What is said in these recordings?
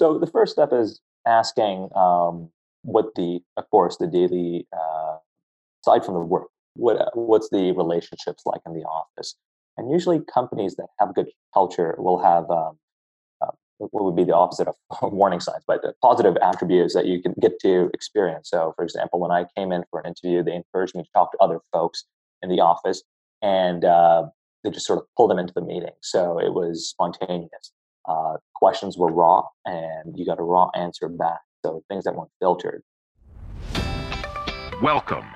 So the first step is asking um, what the, of course, the daily, uh, aside from the work, what uh, what's the relationships like in the office? And usually, companies that have good culture will have um, uh, what would be the opposite of warning signs, but the positive attributes that you can get to experience. So, for example, when I came in for an interview, they encouraged me to talk to other folks in the office, and uh, they just sort of pulled them into the meeting. So it was spontaneous. Uh, questions were raw, and you got a raw answer back. So things that weren't filtered. Welcome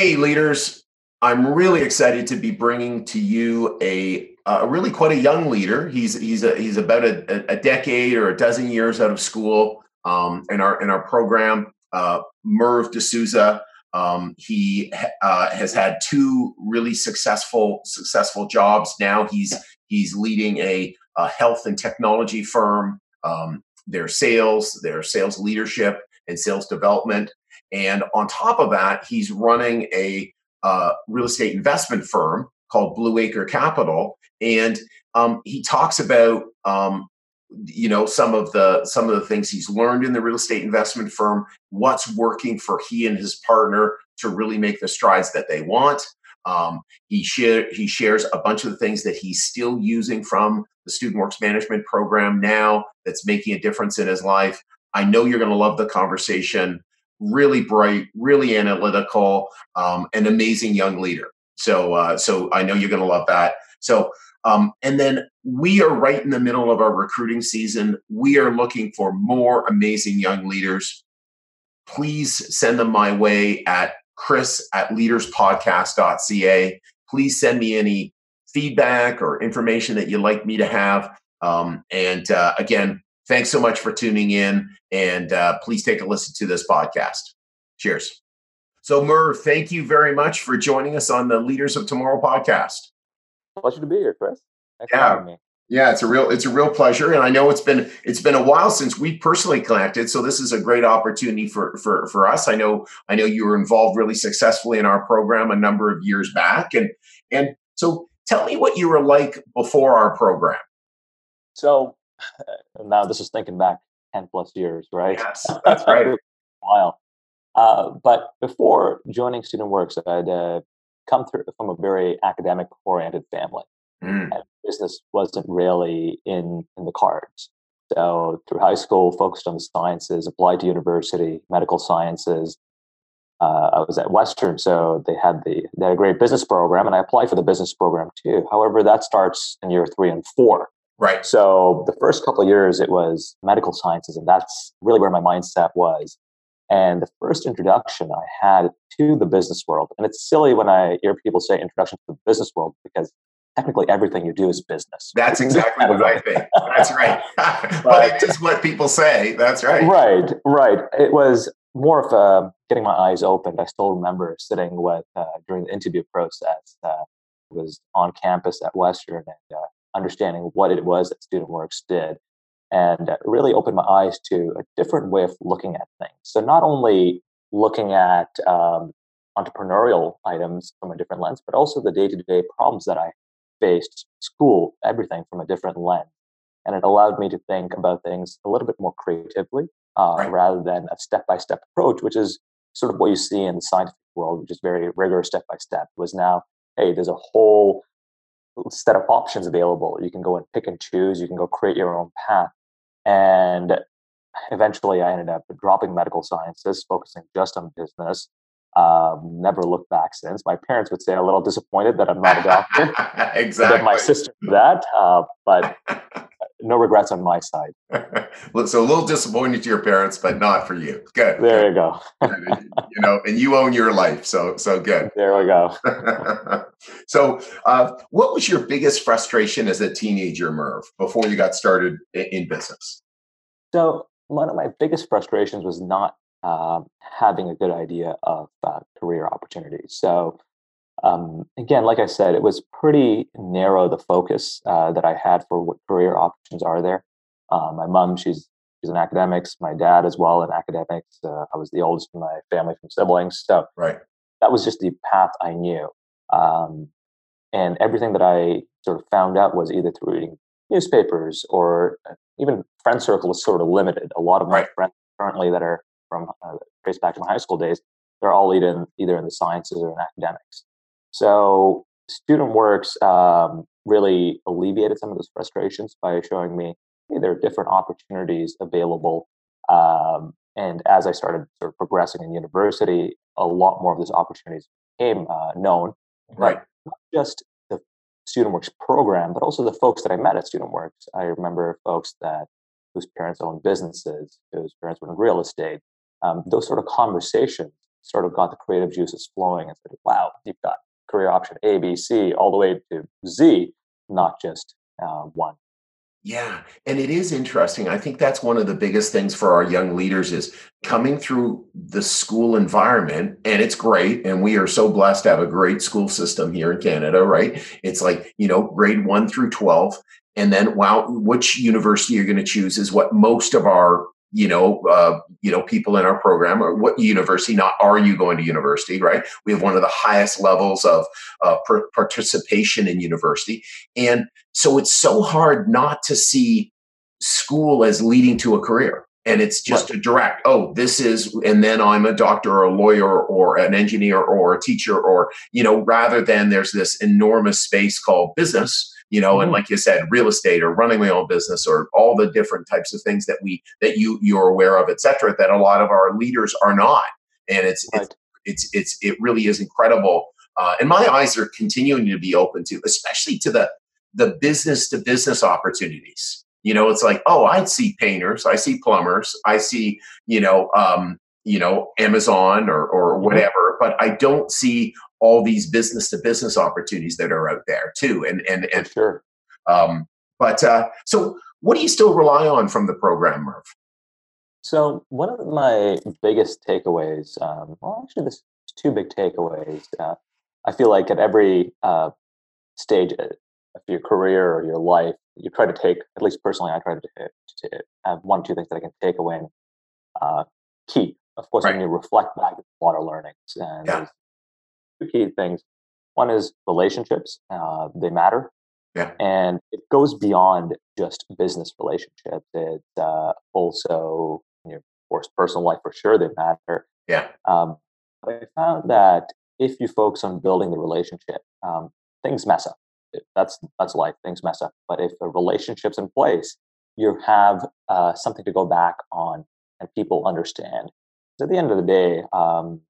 Hey, leaders. I'm really excited to be bringing to you a, a really quite a young leader. He's he's a, he's about a, a decade or a dozen years out of school um, in our in our program. Uh, Merv D'Souza. Um, he uh, has had two really successful successful jobs. Now he's he's leading a, a health and technology firm. Um, their sales, their sales leadership, and sales development. And on top of that, he's running a uh, real estate investment firm called Blue Acre Capital, and um, he talks about um, you know some of the some of the things he's learned in the real estate investment firm, what's working for he and his partner to really make the strides that they want. Um, he share, he shares a bunch of the things that he's still using from the Student Works Management program now that's making a difference in his life. I know you're going to love the conversation really bright, really analytical, um, an amazing young leader. So, uh, so I know you're going to love that. So, um, and then we are right in the middle of our recruiting season. We are looking for more amazing young leaders. Please send them my way at chris at leaderspodcast.ca. Please send me any feedback or information that you'd like me to have. Um, and uh, again, Thanks so much for tuning in, and uh, please take a listen to this podcast. Cheers. So, Merv, thank you very much for joining us on the Leaders of Tomorrow podcast. Pleasure to be here, Chris. Thanks yeah. Yeah, it's a real it's a real pleasure, and I know it's been it's been a while since we personally connected, so this is a great opportunity for for for us. I know I know you were involved really successfully in our program a number of years back, and and so tell me what you were like before our program. So now this is thinking back 10 plus years, right? Yes, that's right. a while. Uh, but before joining Student Works, I'd uh, come through from a very academic oriented family. Mm. And business wasn't really in, in the cards. So through high school, focused on the sciences, applied to university, medical sciences. Uh, I was at Western, so they had the they had a great business program, and I applied for the business program too. However, that starts in year three and four. Right. So the first couple of years, it was medical sciences, and that's really where my mindset was. And the first introduction I had to the business world, and it's silly when I hear people say introduction to the business world because technically everything you do is business. That's exactly what I think. That's right. but it is what people say. That's right. Right, right. It was more of a getting my eyes opened. I still remember sitting with uh, during the interview process. Uh, was on campus at Western, and uh, understanding what it was that Student Works did and really opened my eyes to a different way of looking at things. So, not only looking at um, entrepreneurial items from a different lens, but also the day to day problems that I faced, school, everything from a different lens. And it allowed me to think about things a little bit more creatively uh, right. rather than a step by step approach, which is sort of what you see in the scientific world, which is very rigorous step by step. Was now, hey, there's a whole set of options available. You can go and pick and choose. You can go create your own path. And eventually, I ended up dropping medical sciences, focusing just on business. Um, never looked back since. My parents would say a little disappointed that I'm not a doctor. exactly. my sister that, uh, but no regrets on my side. so a little disappointed to your parents, but not for you. Good. There you go. you know, and you own your life, so so good. There we go. so, uh, what was your biggest frustration as a teenager, Merv, before you got started in business? So, one of my biggest frustrations was not um, having a good idea of uh, career opportunities. So, um, again, like I said, it was pretty narrow the focus uh, that I had for what career options are there. Uh, my mom, she's she's in academics. My dad as well in academics. Uh, I was the oldest in my family from siblings, so right. that was just the path I knew. Um, and everything that I sort of found out was either through reading newspapers or uh, even friend circle was sort of limited. A lot of my right. friends currently that are from uh, trace back to my high school days, they're all either in, either in the sciences or in academics. So Student Works um, really alleviated some of those frustrations by showing me hey, there are different opportunities available. Um, and as I started sort of progressing in university, a lot more of those opportunities became uh, known. Right. Not just the Student Works program, but also the folks that I met at Student Works. I remember folks that whose parents owned businesses, whose parents were in real estate. Um, those sort of conversations sort of got the creative juices flowing and said, wow, you've got career option A, B, C, all the way to Z, not just uh, one. Yeah, and it is interesting. I think that's one of the biggest things for our young leaders is coming through the school environment and it's great and we are so blessed to have a great school system here in Canada, right? It's like, you know, grade 1 through 12 and then wow, which university you're going to choose is what most of our you know, uh, you know, people in our program or what university, not are you going to university, right? We have one of the highest levels of uh, per- participation in university. And so it's so hard not to see school as leading to a career. And it's just right. a direct, oh, this is, and then I'm a doctor or a lawyer or an engineer or a teacher, or, you know, rather than there's this enormous space called business you know, mm-hmm. and like you said, real estate or running my own business or all the different types of things that we that you you're aware of, et cetera, that a lot of our leaders are not. And it's right. it's, it's it's it really is incredible. Uh, and my eyes are continuing to be open to, especially to the the business to business opportunities. You know, it's like, oh, I see painters, I see plumbers, I see, you know, um, you know, Amazon or or mm-hmm. whatever, but I don't see all these business to business opportunities that are out there too. And and and sure. Um, but uh, so, what do you still rely on from the program, Merv? So one of my biggest takeaways, um, well, actually, there's two big takeaways. Uh, I feel like at every uh, stage of your career or your life, you try to take, at least personally, I try to, to have one or two things that I can take away and uh, keep. Of course, right. when you reflect back, a lot of learnings. And yeah two key things. One is relationships; uh, they matter, yeah, and it goes beyond just business relationships. It uh, also, you know, of course, personal life for sure they matter. Yeah. Um, I found that if you focus on building the relationship, um, things mess up. That's that's life. Things mess up. But if a relationship's in place, you have uh, something to go back on, and people understand. So at the end of the day, um,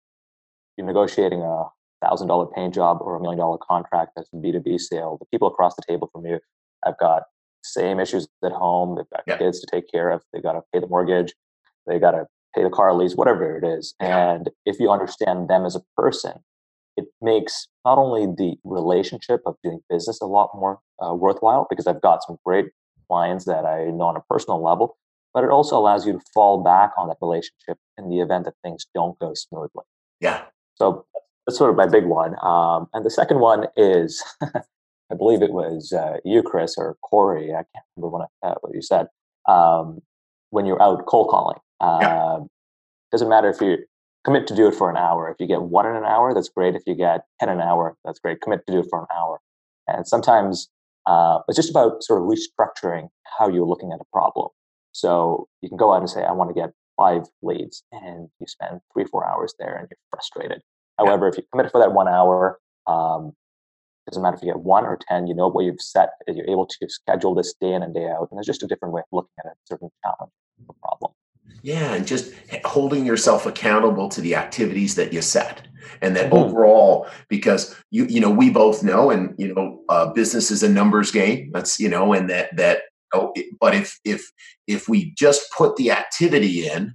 you're negotiating a thousand dollar paint job or a million dollar contract that's a B2B sale, the people across the table from you have got same issues at home. They've got yeah. kids to take care of. They got to pay the mortgage. They got to pay the car lease, whatever it is. Yeah. And if you understand them as a person, it makes not only the relationship of doing business a lot more uh, worthwhile because I've got some great clients that I know on a personal level, but it also allows you to fall back on that relationship in the event that things don't go smoothly. Yeah. So that's sort of my big one. Um, and the second one is, I believe it was uh, you, Chris, or Corey. I can't remember what, I, uh, what you said. Um, when you're out cold calling, uh, yeah. Um, doesn't matter if you commit to do it for an hour. If you get one in an hour, that's great. If you get ten an hour, that's great. Commit to do it for an hour. And sometimes uh, it's just about sort of restructuring how you're looking at a problem. So you can go out and say, I want to get five leads, and you spend three, four hours there, and you're frustrated. However, if you commit for that one hour, um, doesn't matter if you get one or 10, you know what you've set, you're able to schedule this day in and day out. And there's just a different way of looking at a certain challenge or problem. Yeah, and just holding yourself accountable to the activities that you set. And that mm-hmm. overall, because you you know we both know, and you know, uh, business is a numbers game. That's you know, and that that Oh, but if if if we just put the activity in,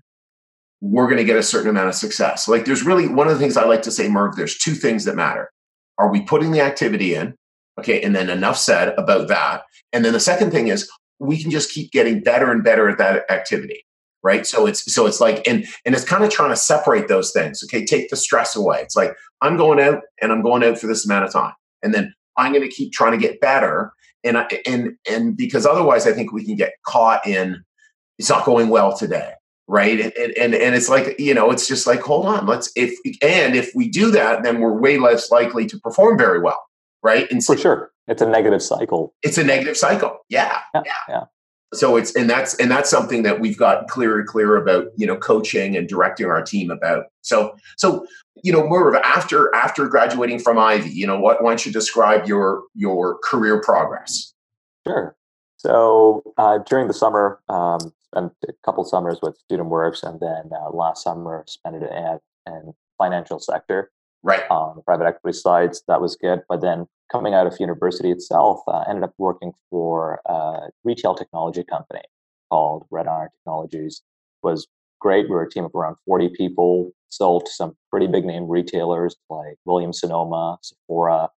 we're going to get a certain amount of success. Like there's really one of the things I like to say, Merv. There's two things that matter. Are we putting the activity in? Okay, and then enough said about that. And then the second thing is we can just keep getting better and better at that activity right so it's so it's like and and it's kind of trying to separate those things okay take the stress away it's like i'm going out and i'm going out for this amount of time and then i'm going to keep trying to get better and I, and and because otherwise i think we can get caught in it's not going well today right? And, and and it's like you know it's just like hold on let's if and if we do that then we're way less likely to perform very well right? And for sure. It's a negative cycle. It's a negative cycle. Yeah yeah, yeah. yeah. So it's and that's and that's something that we've got clearer and clearer about you know coaching and directing our team about. So so you know more of after after graduating from Ivey you know what why don't you describe your your career progress? Sure. So uh, during the summer um, a couple summers with student works and then uh, last summer spent it at in financial sector right on the private equity sides that was good but then coming out of university itself, uh, ended up working for a retail technology company called Red Iron Technologies. It was great. We were a team of around 40 people, sold to some pretty big name retailers like Williams Sonoma, Sephora,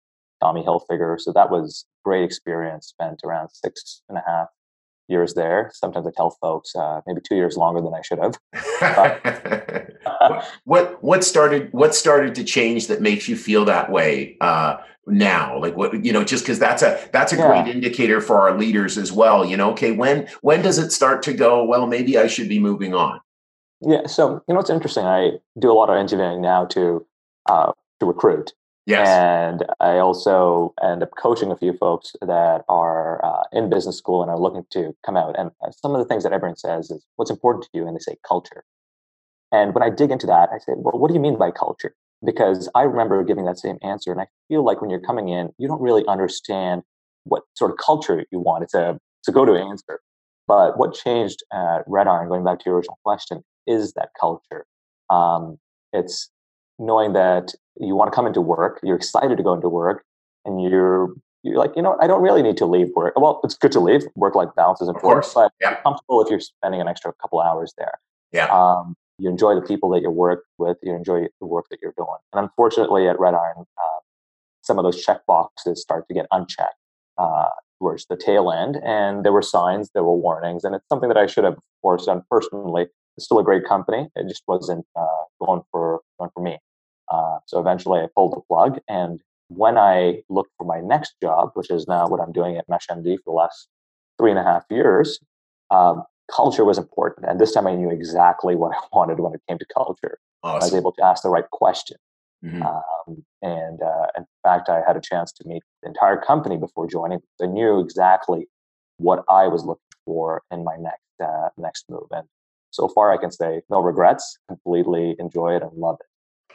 Tommy Hilfiger. So that was great experience. Spent around six and a half years there. Sometimes I tell folks uh, maybe two years longer than I should have. what what started what started to change that makes you feel that way uh, now? Like what you know, just because that's a that's a yeah. great indicator for our leaders as well. You know, okay, when when does it start to go? Well, maybe I should be moving on. Yeah. So you know, it's interesting. I do a lot of engineering now to uh, to recruit. Yes. And I also end up coaching a few folks that are uh, in business school and are looking to come out. And uh, some of the things that everyone says is, what's important to you? And they say culture. And when I dig into that, I say, well, what do you mean by culture? Because I remember giving that same answer. And I feel like when you're coming in, you don't really understand what sort of culture you want. It's a, it's a go to answer. But what changed at Red Iron, going back to your original question, is that culture. Um, it's knowing that you want to come into work, you're excited to go into work, and you're you're like, you know, I don't really need to leave work. Well, it's good to leave. Work life balance is important, but yeah. comfortable if you're spending an extra couple hours there. Yeah. Um, you enjoy the people that you work with. You enjoy the work that you're doing. And unfortunately, at Red Iron, uh, some of those check boxes start to get unchecked uh, towards the tail end. And there were signs, there were warnings, and it's something that I should have, of course, done personally. It's still a great company. It just wasn't uh, going for going for me. Uh, so eventually I pulled the plug. And when I looked for my next job, which is now what I'm doing at MeshMD for the last three and a half years, um, culture was important. And this time I knew exactly what I wanted when it came to culture. Awesome. I was able to ask the right question. Mm-hmm. Um, and uh, in fact, I had a chance to meet the entire company before joining. I knew exactly what I was looking for in my next uh, next move. And so far, I can say no regrets. Completely enjoy it and love it.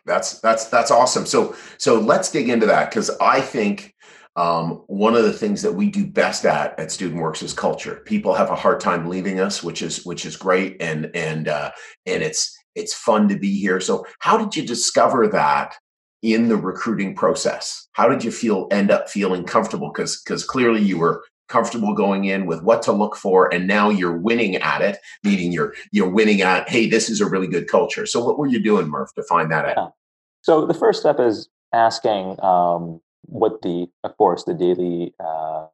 That's that's that's awesome. So so let's dig into that because I think um, one of the things that we do best at at Student Works is culture. People have a hard time leaving us, which is which is great, and and uh, and it's it's fun to be here. So how did you discover that in the recruiting process? How did you feel end up feeling comfortable? Because because clearly you were comfortable going in with what to look for and now you're winning at it meaning you're you're winning at hey this is a really good culture. So what were you doing Merv to find that out? So the first step is asking um, what the of course the daily uh,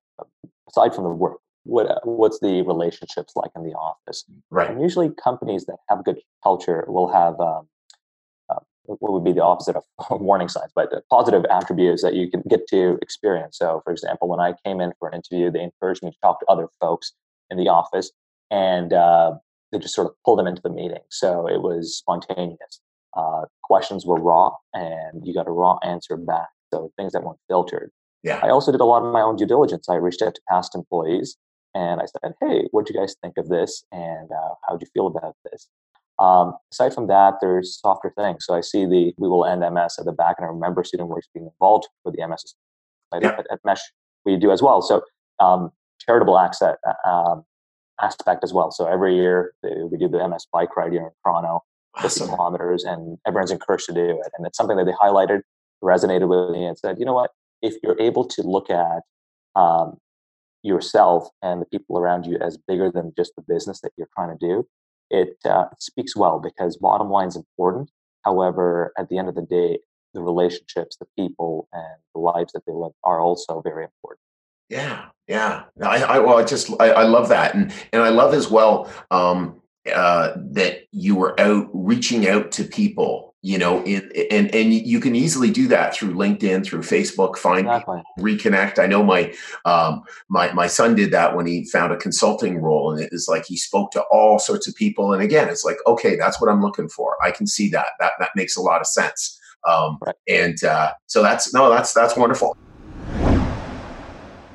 aside from the work what what's the relationships like in the office? Right. And usually companies that have good culture will have um, what would be the opposite of warning signs, but the positive attributes that you can get to experience. So, for example, when I came in for an interview, they encouraged me to talk to other folks in the office, and uh, they just sort of pulled them into the meeting. So it was spontaneous. Uh, questions were raw, and you got a raw answer back. So things that weren't filtered. Yeah. I also did a lot of my own due diligence. I reached out to past employees and I said, "Hey, what do you guys think of this? And uh, how do you feel about this?" Um, aside from that, there's softer things. So I see the we will end MS at the back, and I remember student works being involved with the MS yeah. at, at, Mesh. We do as well. So um, charitable access, uh, um, aspect as well. So every year we do the MS bike ride here in Toronto, awesome. 50 kilometers, and everyone's encouraged to do it. And it's something that they highlighted, resonated with me, and said, you know what? If you're able to look at um, yourself and the people around you as bigger than just the business that you're trying to do, it uh, speaks well because bottom line is important. However, at the end of the day, the relationships, the people, and the lives that they live are also very important. Yeah, yeah. I, I well, I just I, I love that, and and I love as well um, uh, that you were out reaching out to people you know in, and and you can easily do that through linkedin through facebook find exactly. reconnect. I know my um my my son did that when he found a consulting role and it is like he spoke to all sorts of people and again it's like okay that's what i'm looking for. I can see that. That that makes a lot of sense. Um right. and uh so that's no that's that's wonderful.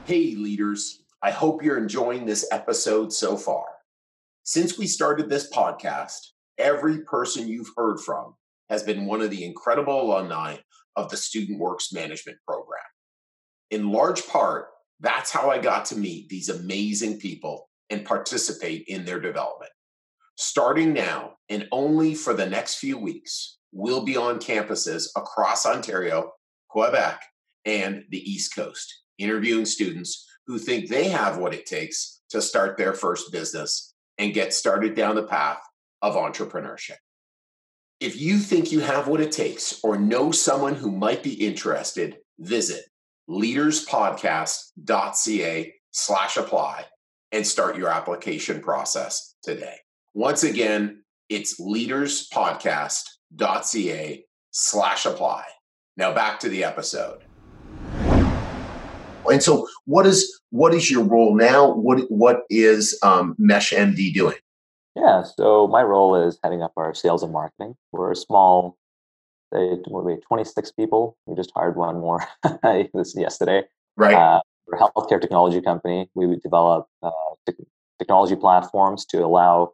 Hey leaders. I hope you're enjoying this episode so far. Since we started this podcast every person you've heard from has been one of the incredible alumni of the Student Works Management Program. In large part, that's how I got to meet these amazing people and participate in their development. Starting now and only for the next few weeks, we'll be on campuses across Ontario, Quebec, and the East Coast, interviewing students who think they have what it takes to start their first business and get started down the path of entrepreneurship. If you think you have what it takes or know someone who might be interested, visit leaderspodcast.ca slash apply and start your application process today. Once again, it's leaderspodcast.ca slash apply. Now back to the episode. And so, what is what is your role now? What what is um, Mesh MD doing? Yeah, so my role is heading up our sales and marketing. We're a small, say, we 26 people. We just hired one more this yesterday. Right. Uh, we're a healthcare technology company. We develop uh, te- technology platforms to allow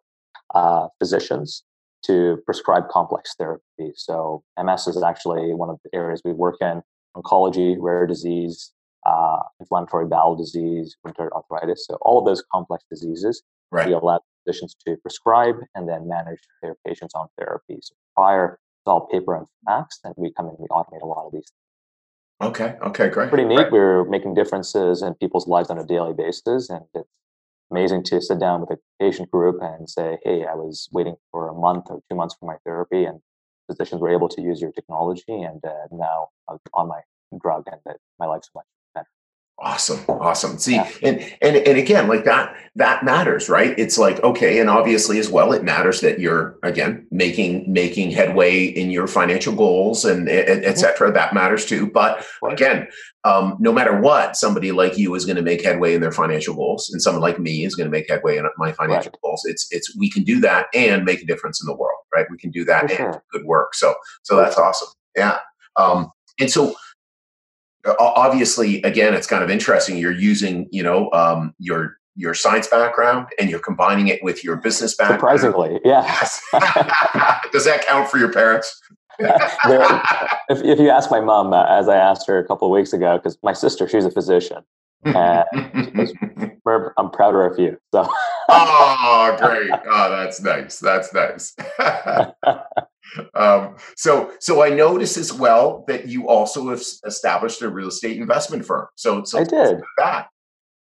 uh, physicians to prescribe complex therapy. So MS is actually one of the areas we work in: oncology, rare disease, uh, inflammatory bowel disease, rheumatoid arthritis. So all of those complex diseases, right. we allow physicians to prescribe and then manage their patients on therapy. So prior, it's all paper and fax, and we come in and we automate a lot of these. Okay. Okay. Great. Pretty neat. We're making differences in people's lives on a daily basis, and it's amazing to sit down with a patient group and say, "Hey, I was waiting for a month or two months for my therapy, and physicians were able to use your technology, and uh, now I'm on my drug, and my life's much Awesome. Awesome. See, yeah. and, and, and again, like that, that matters, right? It's like, okay. And obviously as well, it matters that you're again, making, making headway in your financial goals and et, et mm-hmm. cetera. That matters too. But again, um, no matter what, somebody like you is going to make headway in their financial goals and someone like me is going to make headway in my financial right. goals. It's, it's, we can do that and make a difference in the world, right? We can do that For and sure. good work. So, so that's awesome. Yeah. Um, and so, obviously again it's kind of interesting you're using you know um, your your science background and you're combining it with your business background. Surprisingly yeah. Yes. does that count for your parents? If, if you ask my mom uh, as i asked her a couple of weeks ago because my sister she's a physician and i'm prouder of you so oh great oh that's nice that's nice um, so, so I noticed as well that you also have established a real estate investment firm. So, so I did that.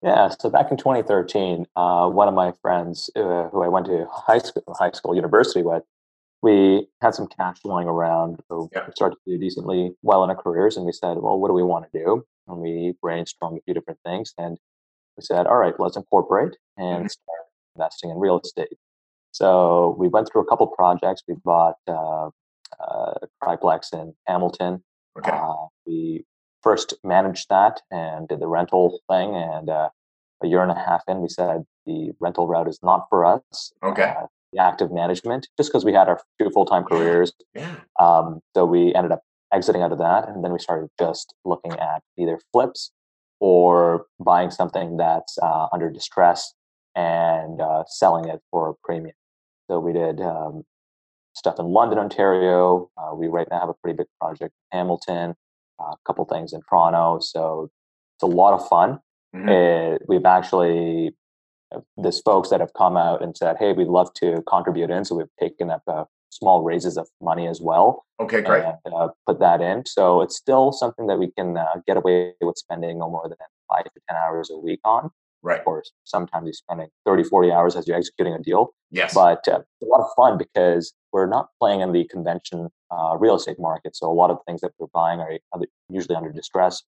Yeah. So back in 2013, uh, one of my friends uh, who I went to high school, high school, university with, we had some cash flowing around. So yeah. we started to do decently well in our careers, and we said, "Well, what do we want to do?" And we brainstormed a few different things, and we said, "All right, let's incorporate and mm-hmm. start investing in real estate." So we went through a couple projects. We bought uh, uh, triplex in Hamilton. Okay. Uh, we first managed that and did the rental thing. And uh, a year and a half in, we said the rental route is not for us. Okay. The active management, just because we had our two full time careers. Yeah. Um, so we ended up exiting out of that, and then we started just looking at either flips or buying something that's uh, under distress and uh, selling it for a premium. So we did um, stuff in London, Ontario. Uh, we right now have a pretty big project in Hamilton, uh, a couple things in Toronto. So it's a lot of fun. Mm-hmm. It, we've actually there's folks that have come out and said, "Hey, we'd love to contribute in." So we've taken up uh, small raises of money as well. Okay, great. And, uh, put that in. So it's still something that we can uh, get away with spending no more than five to ten hours a week on. Right. Of course, sometimes you're spending 30, 40 hours as you're executing a deal. Yes. But uh, it's a lot of fun because we're not playing in the convention uh, real estate market. So a lot of things that we're buying are usually under distress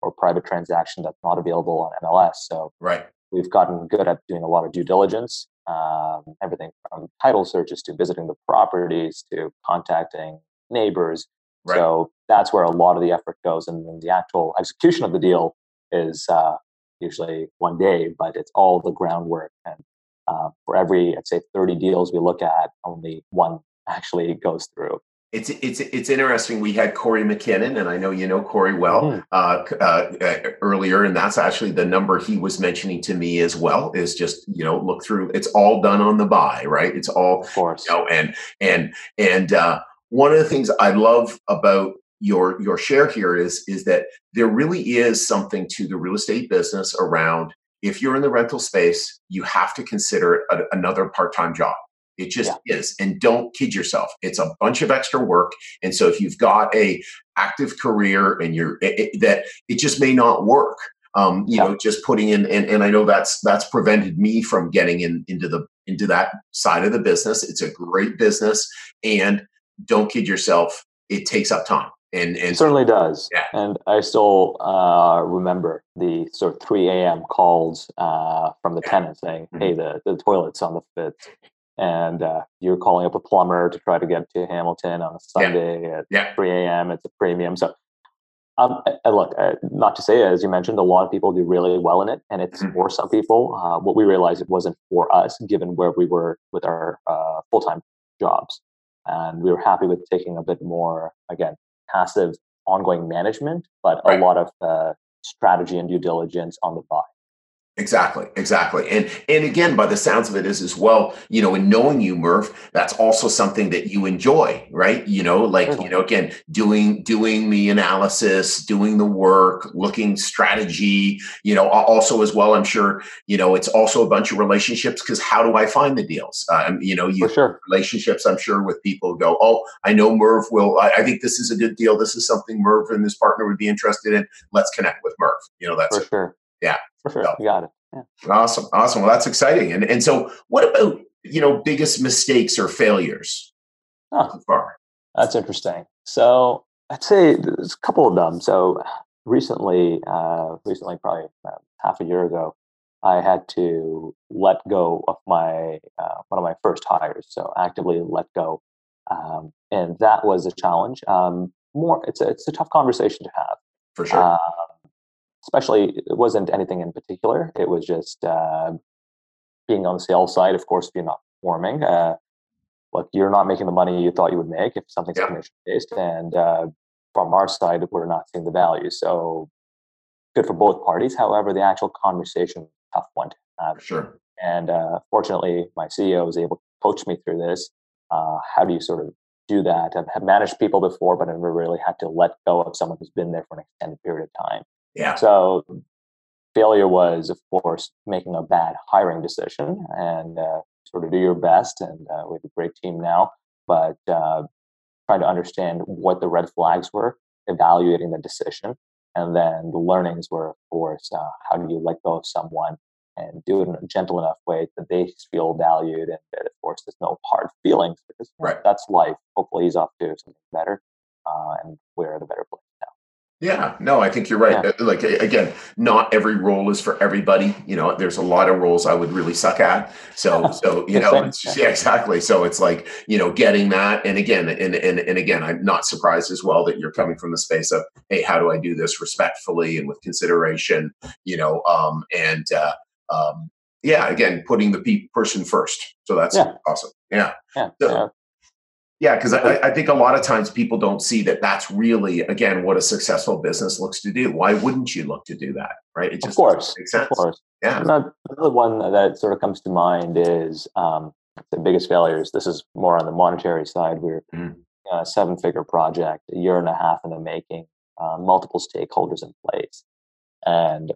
or private transaction that's not available on MLS. So right. We've gotten good at doing a lot of due diligence, um, everything from title searches to visiting the properties to contacting neighbors. Right. So that's where a lot of the effort goes, and then the actual execution of the deal is uh, usually one day, but it's all the groundwork. And uh, for every, I'd say, 30 deals we look at, only one actually goes through. It's it's it's interesting. We had Corey McKinnon, and I know you know Corey well mm-hmm. uh, uh, earlier, and that's actually the number he was mentioning to me as well. Is just you know look through. It's all done on the buy, right? It's all of course. You know, and and and uh, one of the things I love about your your share here is is that there really is something to the real estate business around if you're in the rental space, you have to consider a, another part-time job. It just yeah. is. And don't kid yourself. It's a bunch of extra work. And so if you've got a active career and you're it, it, that it just may not work. Um, you yeah. know, just putting in and, and I know that's that's prevented me from getting in into the into that side of the business. It's a great business. And don't kid yourself, it takes up time. And, and it certainly does. Yeah. And I still uh, remember the sort of 3 a.m. calls uh, from the yeah. tenant saying, mm-hmm. "Hey, the the toilet's on the fifth and uh, you're calling up a plumber to try to get to Hamilton on a Sunday yeah. at yeah. 3 a.m. It's a premium. So, um, look, uh, not to say, as you mentioned, a lot of people do really well in it, and it's mm-hmm. for some people. Uh, what we realized it wasn't for us, given where we were with our uh, full time jobs, and we were happy with taking a bit more, again, passive, ongoing management, but right. a lot of uh, strategy and due diligence on the buy. Exactly, exactly. And and again, by the sounds of it is as well, you know, in knowing you, Merv, that's also something that you enjoy, right? You know, like, you know, again, doing doing the analysis, doing the work, looking strategy, you know, also as well, I'm sure, you know, it's also a bunch of relationships because how do I find the deals? Um, you know, you sure. relationships, I'm sure, with people go, oh, I know Merv will, I, I, think this is a good deal. This is something Merv and his partner would be interested in. Let's connect with Merv. You know, that's for sure. Yeah. For sure. So, you got it. Yeah. Awesome. Awesome. Well, that's exciting. And and so what about, you know, biggest mistakes or failures huh. so far? That's interesting. So I'd say there's a couple of them. So recently, uh, recently, probably half a year ago, I had to let go of my uh, one of my first hires. So actively let go, um, and that was a challenge. Um, more, it's a it's a tough conversation to have. For sure. Uh, especially it wasn't anything in particular. It was just uh, being on the sales side. Of course, if you're not performing, uh, look, you're not making the money you thought you would make if something's yeah. commission based, and uh, from our side, we're not seeing the value. So good for both parties. However, the actual conversation tough one. Sure. And uh, fortunately, my CEO was able to coach me through this. Uh, how do you sort of do that? I've, managed people before, but I've never really had to let go of someone who's been there for an extended period of time. Yeah. So failure was, of course, making a bad hiring decision and uh, sort of do your best. And uh, we have a great team now, but uh, trying to understand what the red flags were, evaluating the decision. And then the learnings were, of course, uh, how do you let go of someone and do it in a gentle enough way that they feel valued and that, of course, there's no hard feelings because right. that's life. Hopefully, he's off to something better uh, and we're in a better place. Yeah, no, I think you're right. Yeah. Uh, like again, not every role is for everybody. You know, there's a lot of roles I would really suck at. So, so you know, it's just, yeah, exactly. So it's like you know, getting that, and again, and and and again, I'm not surprised as well that you're coming from the space of, hey, how do I do this respectfully and with consideration? You know, um, and uh, um, yeah, again, putting the pe- person first. So that's yeah. awesome. Yeah. Yeah. So, yeah. Because I, I, think a lot of times people don't see that that's really, again, what a successful business looks to do. Why wouldn't you look to do that? Right? It just of course. makes sense. Of course. Yeah. Another, one that sort of comes to mind is um, the biggest failures. This is more on the monetary side. We're mm. a seven figure project, a year and a half in the making, uh, multiple stakeholders in place. And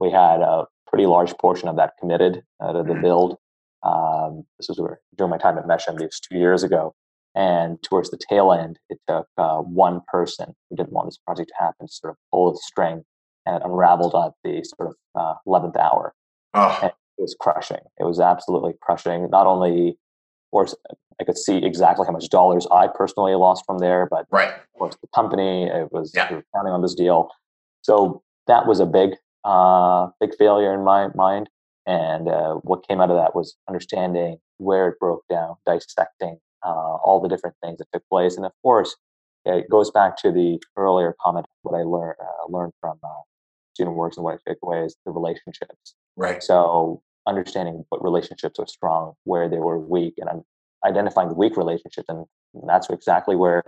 we had a pretty large portion of that committed uh, to the mm. build. Um, this was during my time at Mesh MDs two years ago. And towards the tail end, it took uh, one person who didn't want this project to happen to sort of pull the string and it unraveled at the sort of uh, 11th hour. Oh. It was crushing. It was absolutely crushing. Not only, of course, I could see exactly how much dollars I personally lost from there, but right. of course the company it was Yeah. counting on this deal. So that was a big, uh, big failure in my mind. And uh, what came out of that was understanding where it broke down, dissecting uh, all the different things that took place, and of course, it goes back to the earlier comment what I learned uh, learned from uh, student works and what I take away is the relationships. Right. So understanding what relationships are strong, where they were weak, and I'm identifying the weak relationships, and that's exactly where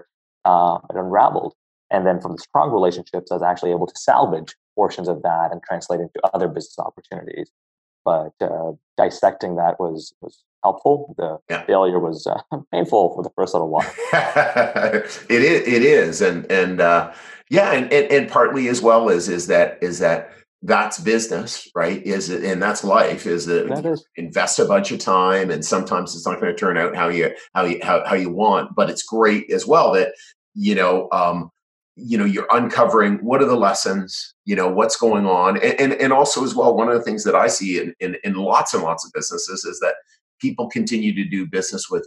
uh, it unraveled. And then from the strong relationships, I was actually able to salvage portions of that and translate into other business opportunities. But uh, dissecting that was was helpful. The Yeah. failure was uh, painful for the first little while. it is it is and and uh yeah and, and and partly as well is is that is that that's business right is it and that's life is that That is invest a bunch of time and sometimes it's not going to turn out how you how you how, how you want but it's great as well that you know um you know you're uncovering what are the lessons you know what's going on and and, and also as well one of the things that i see in, in in lots and lots of businesses is that people continue to do business with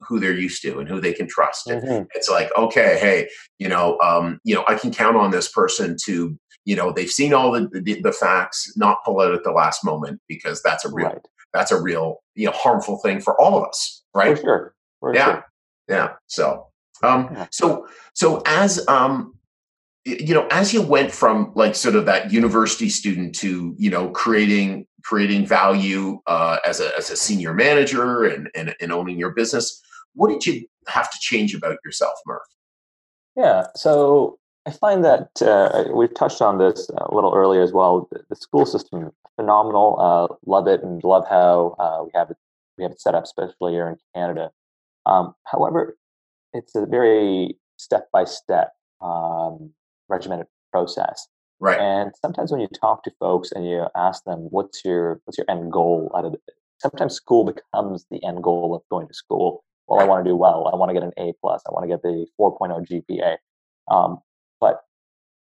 who they're used to and who they can trust Mhm. it's like okay hey you know um you know i can count on this person to you know they've seen all the the, the facts not pull out at the last moment because that's a real right that's a real you know harmful thing for all of us right for sure. For yeah sure. yeah so um Yeah. so so as um you know as you went from like sort of that university student to you know creating creating value uh as a as a senior manager and and, and owning your business what did you have to change about yourself Merv Yeah. So I find that uh, we've touched on this a little earlier as well. The, school system phenomenal. Uh, love it and love how uh, we have it. We have it set up, especially here in Canada. Um, however, it's a very step by step, regimented process. Right And sometimes when you talk to folks and you ask them, "What's your what's your end goal?" out of it, sometimes school becomes the end goal of going to school. Well, I want to do well. I want to get an A plus. I want to get the 4.0 GPA. Um, but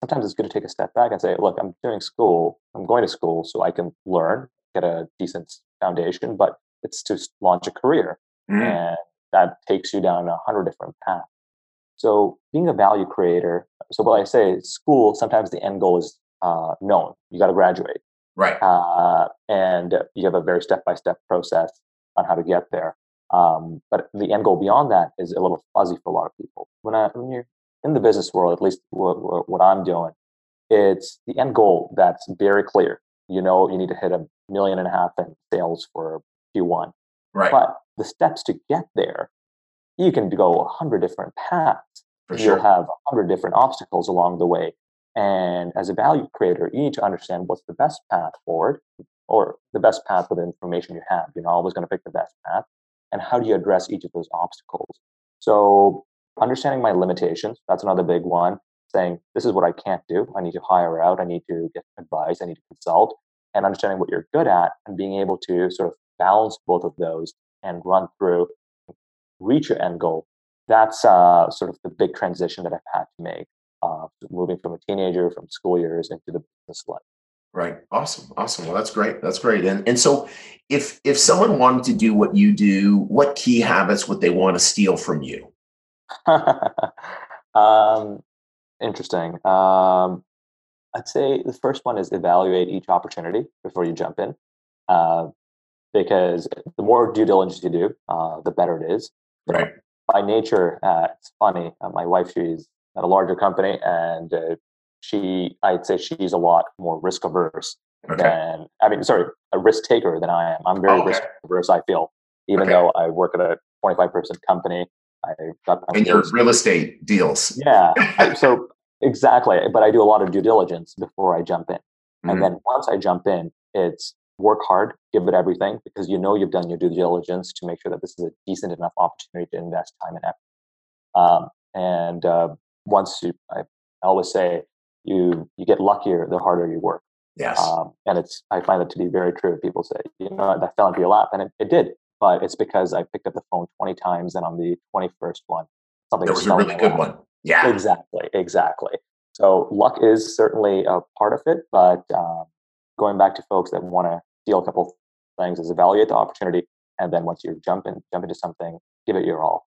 sometimes it's good to take a step back and say, "Look, I'm doing school. I'm going to school so I can learn, get a decent foundation, but it's to launch a career." Mm, and that takes you down a hundred different paths. So being a value creator, so what I say school, sometimes the end goal is uh, known. You got to graduate. right Uh, and you have a very step-by-step process on how to get there. Um, but the end goal beyond that is a little fuzzy for a lot of people. When, I, when you're in the business world, at least what, what, what I'm doing, it's the end goal that's very clear. You know, you need to hit a million and a half in sales for Q1 right but the steps to get there, you can go a hundred different paths. For You'll sure have a hundred different obstacles along the way. And as a value creator, you need to understand what's the best path forward or the best path with the information you have. You're not always going to pick the best path. And how do you address each of those obstacles? So understanding my limitations, that's another big one. Saying this is what I can't do. I need to hire out. I need to get advice. I need to consult and understanding what you're good at and being able to sort of balance both of those and run through, reach your end goal. That's uh, sort of the big transition that I've had to make, uh, moving from a teenager, from school years into the business life. Right. Awesome. Awesome. Well, that's great. That's great. And and so if if someone wanted to do what you do, what key habits would they want to steal from you? um, interesting. Um, I'd say the first one is evaluate each opportunity before you jump in, uh, because the more due diligence you do, uh, the better it is. Right. By nature, uh, it's funny. Uh, my wife, she's at a larger company, and uh, she, I'd say, she's a lot more risk averse Okay. than I mean, sorry, a risk taker than I am. I'm very Okay. risk averse. I feel, even Okay. though I work at a 25 person company, I got my And your real estate deals. yeah. I, so exactly, but I do a lot of due diligence before I jump in, Mhm. and then once I jump in, it's work hard, give it everything because you know you've done your due diligence to make sure that this is a decent enough opportunity to invest time and effort. Um, and uh, once you, I, always say, you you get luckier the harder you work. Yes. Um, and it's I find that to be very true. People say, you know, that fell into your lap, and it, it did, but it's because I picked up the phone twenty times, and on the twenty first one, something just was a really good lap. one. Yeah. Exactly, exactly. So luck is certainly a part of it, but um, going back to folks that want to steal a couple things is evaluate the opportunity, and then once you jump in, jump into something, give it your all.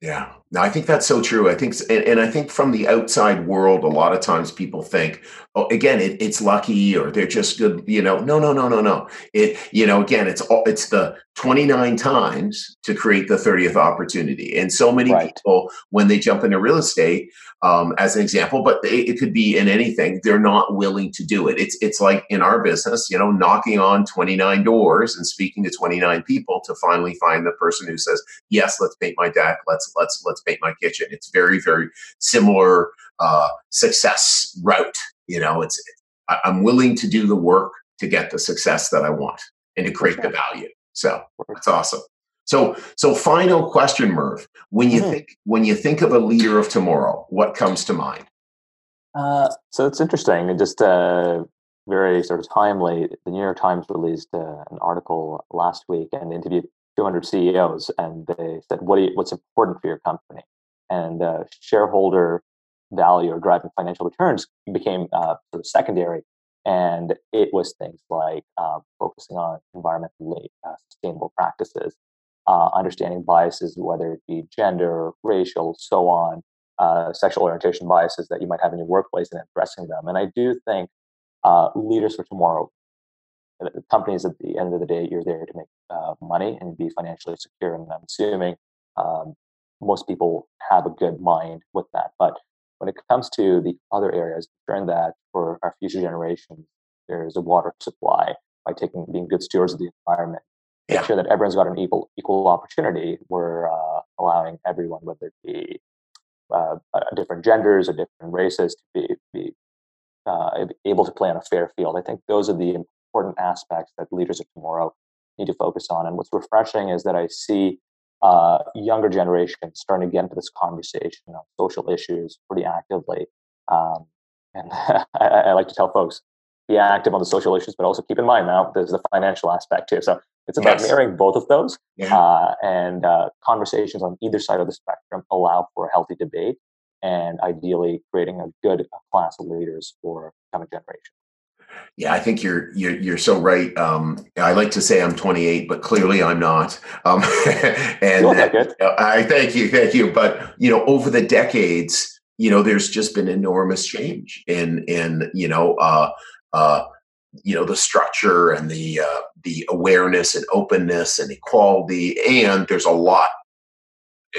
Yeah, no, I think that's so true. I think, and, and, I think from the outside world, a lot of times people think, oh, again, it, it's lucky or they're just good. You know, no, no, no, no, no. It, you know, again, it's all, it's the 29 times to create the 30th opportunity. And so many right. people, when they jump into real estate, um, as an example, but they, it could be in anything, they're not willing to do it. It's, it's like in our business, you know, knocking on 29 doors and speaking to 29 people to finally find the person who says, yes, let's paint my deck. Let's, let's, let's paint my kitchen. It's very, very similar uh, success route. You know, it's, I'm willing to do the work to get the success that I want and to create the value. So that's awesome. So, so final question, Merv. When you mm-hmm. think when you think of a leader of tomorrow, what comes to mind? Uh, so it's interesting and just uh, very sort of timely. The New York Times released uh, an article last week and interviewed 200 CEOs, and they said, "What you, what's important for your company?" And uh, shareholder value or driving financial returns became uh, sort of secondary and it was things like uh, focusing on environmentally uh, sustainable practices, uh, understanding biases, whether it be gender, racial, so on, uh, sexual orientation biases that you might have in your workplace and addressing them. And I do think leaders for tomorrow, uh, companies at the end of the day, you're there to make money and be financially secure. And I'm assuming um, most people have a good mind with that. But when it comes to the other areas, ensuring that for our future generations, there's a water supply by taking being good stewards of the environment. Yeah. Make sure that everyone's got an equal equal opportunity. We're uh, allowing everyone, whether it be uh, uh, different genders or different races, to be, be uh, able to play on a fair field. I think those are the important aspects that leaders of tomorrow need to focus on. And what's refreshing is that I see uh, younger generations starting to get into this conversation on social issues pretty actively. Um, and I, I, like to tell folks, be active on the social issues, but also keep in mind now there's the financial aspect too. So it's about yes. marrying both of those. Yeah. Uh, and uh, conversations on either side of the spectrum allow for a healthy debate and ideally creating a good class of leaders for coming generation. Yeah, I think you're you're you're so right. Um, I like to say I'm 28, but clearly I'm not. Um, and uh, I thank you, thank you. But you know, over the decades, you know, there's just been enormous change in in you know uh, uh, you know the structure and the uh, the awareness and openness and equality, and there's a lot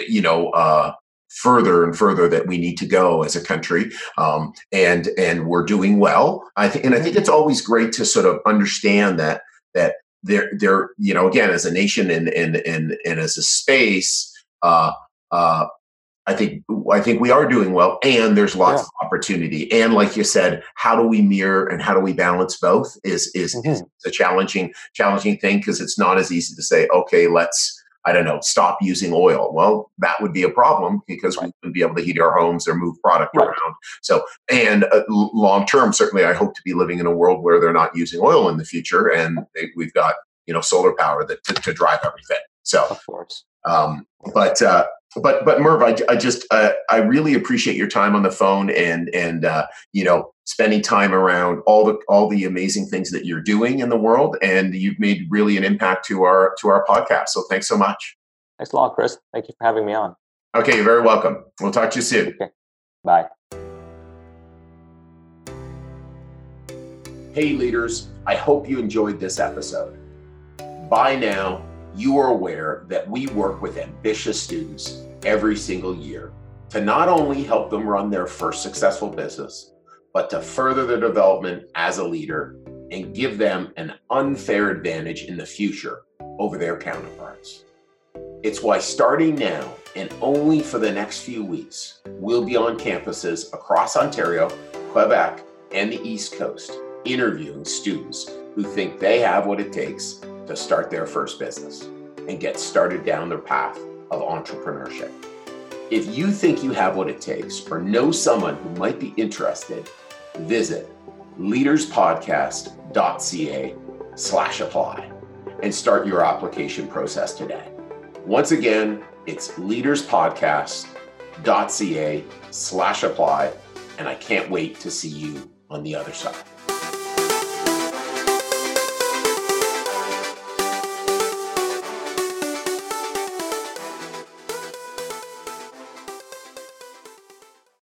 you know uh, further and further that we need to go as a country um, and and we're doing well i think and i think it's always great to sort of understand that that there there you know again as a nation and and and, and as a space uh uh I think I think we are doing well, and there's lots yeah. of opportunity. And like you said, how do we mirror and how do we balance both is is, mm-hmm. is a challenging challenging thing because it's not as easy to say, okay, let's I don't know, stop using oil. Well, that would be a problem because right. we wouldn't be able to heat our homes or move product right. around. So, and uh, long term, certainly, I hope to be living in a world where they're not using oil in the future, and they, we've got you know solar power that to, to drive everything. So, of course. Um, but uh, but but Merv, I, I just uh, I really appreciate your time on the phone and and uh, you know spending time around all the all the amazing things that you're doing in the world, and you've made really an impact to our to our podcast. So thanks so much. Thanks a lot, Chris. Thank you for having me on. Okay, you're very welcome. We'll talk to you soon. Okay. Bye. Hey, leaders, I hope you enjoyed this episode. By now, you are aware that we work with ambitious students every single year to not only help them run their first successful business, but to further their development as a leader and give them an unfair advantage in the future over their counterparts. It's why starting now and only for the next few weeks, we'll be on campuses across Ontario, Quebec, and the East Coast interviewing students who think they have what it takes to start their first business and get started down their path of entrepreneurship. If you think you have what it takes or know someone who might be interested, visit leaderspodcast.ca slash apply and start your application process today. Once again, it's leaderspodcast.ca slash apply, and I can't wait to see you on the other side.